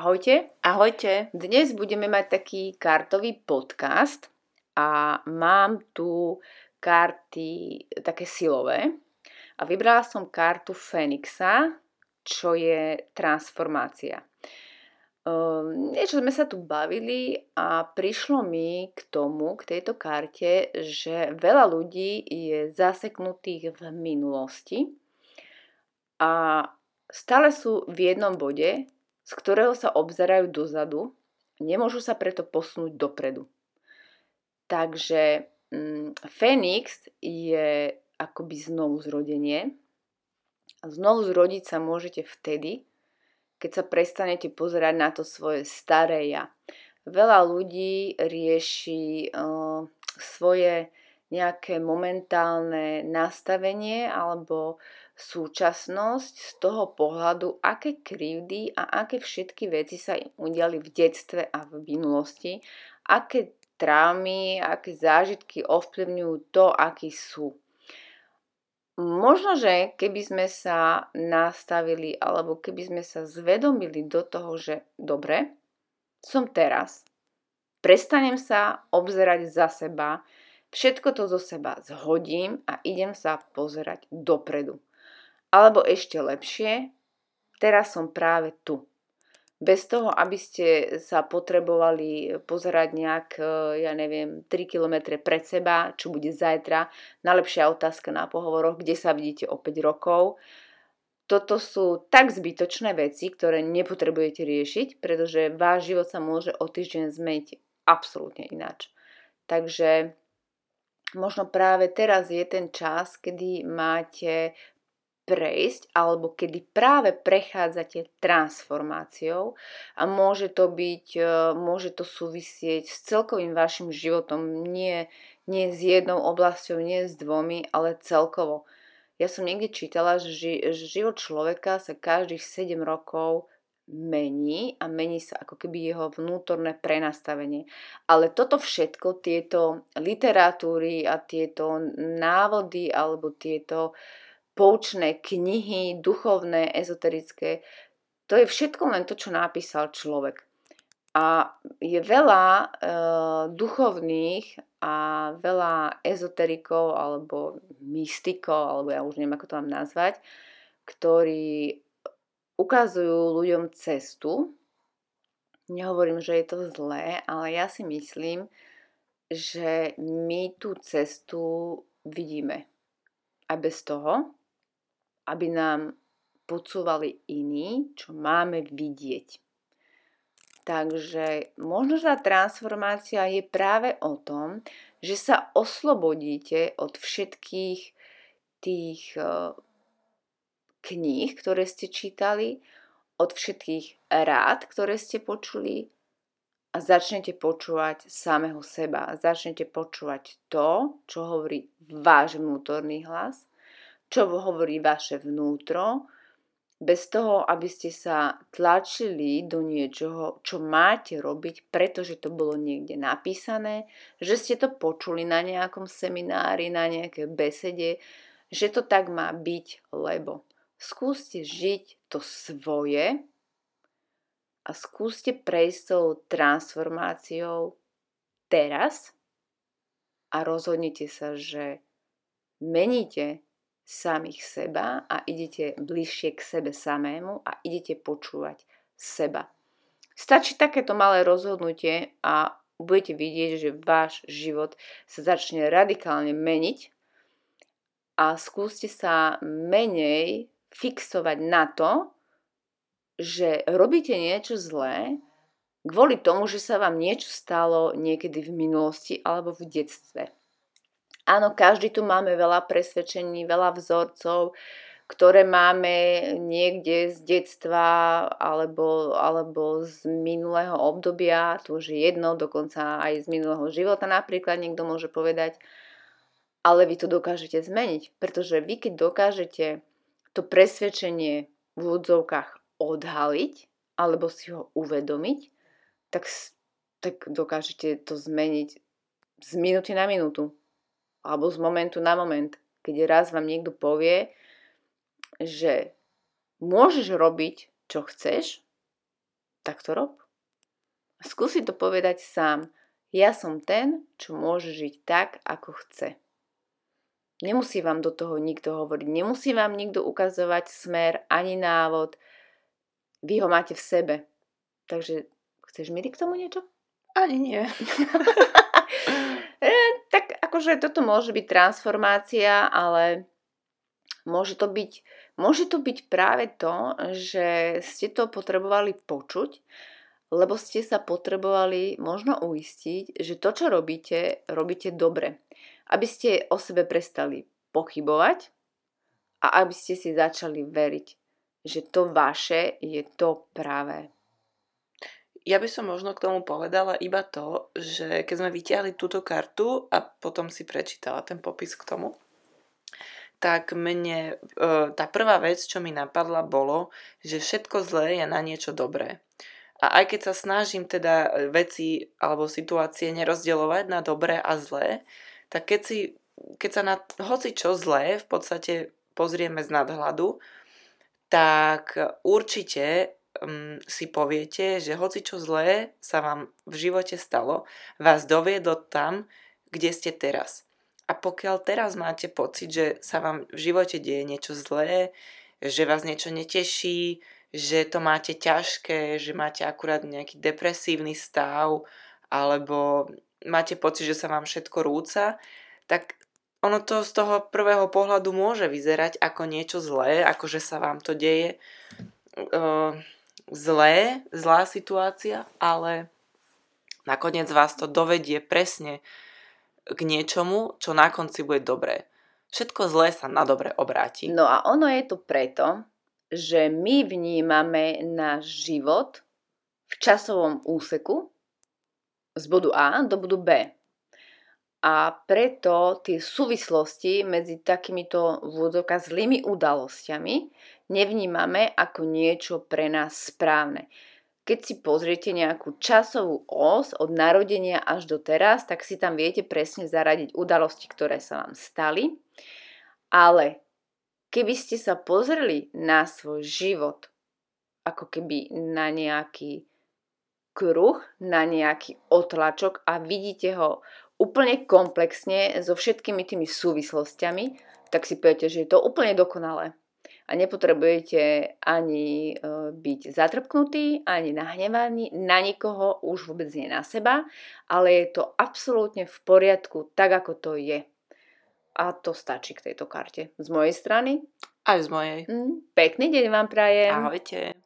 Ahojte. Ahojte. Dnes budeme mať taký kartový podcast a mám tu karty také silové. A vybrala som kartu Fenixa, čo je transformácia. Um, niečo sme sa tu bavili a prišlo mi k tomu, k tejto karte, že veľa ľudí je zaseknutých v minulosti a stále sú v jednom bode, z ktorého sa obzerajú dozadu, nemôžu sa preto posunúť dopredu. Takže mm, Fénix je akoby znovu zrodenie. A znovu zrodiť sa môžete vtedy, keď sa prestanete pozerať na to svoje staré ja. Veľa ľudí rieši uh, svoje nejaké momentálne nastavenie alebo súčasnosť z toho pohľadu, aké krivdy a aké všetky veci sa im udiali v detstve a v minulosti, aké traumy, aké zážitky ovplyvňujú to, akí sú. Možno, že keby sme sa nastavili alebo keby sme sa zvedomili do toho, že dobre, som teraz, prestanem sa obzerať za seba, všetko to zo seba zhodím a idem sa pozerať dopredu. Alebo ešte lepšie, teraz som práve tu. Bez toho, aby ste sa potrebovali pozerať nejak, e, ja neviem, 3 km pred seba, čo bude zajtra. Najlepšia otázka na pohovoroch, kde sa vidíte o 5 rokov. Toto sú tak zbytočné veci, ktoré nepotrebujete riešiť, pretože váš život sa môže o týždeň zmeniť absolútne ináč. Takže možno práve teraz je ten čas, kedy máte prejsť alebo kedy práve prechádzate transformáciou a môže to byť, e, môže to súvisieť s celkovým vašim životom, nie, nie s jednou oblasťou, nie s dvomi, ale celkovo. Ja som niekde čítala, že, ži, že život človeka sa každých 7 rokov mení a mení sa ako keby jeho vnútorné prenastavenie. Ale toto všetko, tieto literatúry a tieto návody alebo tieto poučné knihy, duchovné, ezoterické. To je všetko len to, čo napísal človek. A je veľa e, duchovných a veľa ezoterikov alebo mystikov, alebo ja už neviem, ako to mám nazvať, ktorí ukazujú ľuďom cestu. Nehovorím, že je to zlé, ale ja si myslím, že my tú cestu vidíme. A bez toho, aby nám podsúvali iní, čo máme vidieť. Takže možno tá transformácia je práve o tom, že sa oslobodíte od všetkých tých uh, kníh, ktoré ste čítali, od všetkých rád, ktoré ste počuli a začnete počúvať samého seba. Začnete počúvať to, čo hovorí váš vnútorný hlas čo hovorí vaše vnútro, bez toho, aby ste sa tlačili do niečoho, čo máte robiť, pretože to bolo niekde napísané, že ste to počuli na nejakom seminári, na nejakej besede, že to tak má byť, lebo skúste žiť to svoje a skúste prejsť tou transformáciou teraz a rozhodnite sa, že meníte samých seba a idete bližšie k sebe samému a idete počúvať seba. Stačí takéto malé rozhodnutie a budete vidieť, že váš život sa začne radikálne meniť a skúste sa menej fixovať na to, že robíte niečo zlé kvôli tomu, že sa vám niečo stalo niekedy v minulosti alebo v detstve. Áno, každý tu máme veľa presvedčení, veľa vzorcov, ktoré máme niekde z detstva alebo, alebo z minulého obdobia, to už je jedno, dokonca aj z minulého života napríklad niekto môže povedať, ale vy to dokážete zmeniť, pretože vy keď dokážete to presvedčenie v úvodzovkách odhaliť alebo si ho uvedomiť, tak, tak dokážete to zmeniť z minúty na minútu alebo z momentu na moment, keď raz vám niekto povie, že môžeš robiť, čo chceš, tak to rob. Skúsi to povedať sám. Ja som ten, čo môže žiť tak, ako chce. Nemusí vám do toho nikto hovoriť, nemusí vám nikto ukazovať smer ani návod. Vy ho máte v sebe. Takže chceš mi k tomu niečo? Ani nie. e, tak akože toto môže byť transformácia, ale môže to byť, môže to byť práve to, že ste to potrebovali počuť lebo ste sa potrebovali možno uistiť, že to, čo robíte, robíte dobre. Aby ste o sebe prestali pochybovať a aby ste si začali veriť, že to vaše je to práve. Ja by som možno k tomu povedala iba to, že keď sme vyťahli túto kartu a potom si prečítala ten popis k tomu, tak mne e, tá prvá vec, čo mi napadla, bolo, že všetko zlé je na niečo dobré. A aj keď sa snažím teda e, veci alebo situácie nerozdielovať na dobré a zlé, tak keď, si, keď sa na hoci čo zlé v podstate pozrieme z nadhľadu, tak určite um, si poviete, že hoci čo zlé sa vám v živote stalo, vás doviedlo tam, kde ste teraz. A pokiaľ teraz máte pocit, že sa vám v živote deje niečo zlé, že vás niečo neteší, že to máte ťažké, že máte akurát nejaký depresívny stav, alebo máte pocit, že sa vám všetko rúca, tak ono to z toho prvého pohľadu môže vyzerať ako niečo zlé, ako že sa vám to deje zlé, zlá situácia, ale nakoniec vás to dovedie presne k niečomu, čo na konci bude dobré. Všetko zlé sa na dobre obráti. No a ono je to preto, že my vnímame náš život v časovom úseku z bodu A do bodu B. A preto tie súvislosti medzi takýmito vôdzovka zlými udalosťami nevnímame ako niečo pre nás správne. Keď si pozriete nejakú časovú os od narodenia až do teraz, tak si tam viete presne zaradiť udalosti, ktoré sa vám stali. Ale Keby ste sa pozreli na svoj život ako keby na nejaký kruh, na nejaký otlačok a vidíte ho úplne komplexne so všetkými tými súvislostiami, tak si poviete, že je to úplne dokonalé. A nepotrebujete ani e, byť zatrpknutý, ani nahnevaný na nikoho, už vôbec nie na seba, ale je to absolútne v poriadku, tak ako to je. A to stačí k tejto karte. Z mojej strany. Aj z mojej. Mm, pekný deň vám prajem. Ahojte.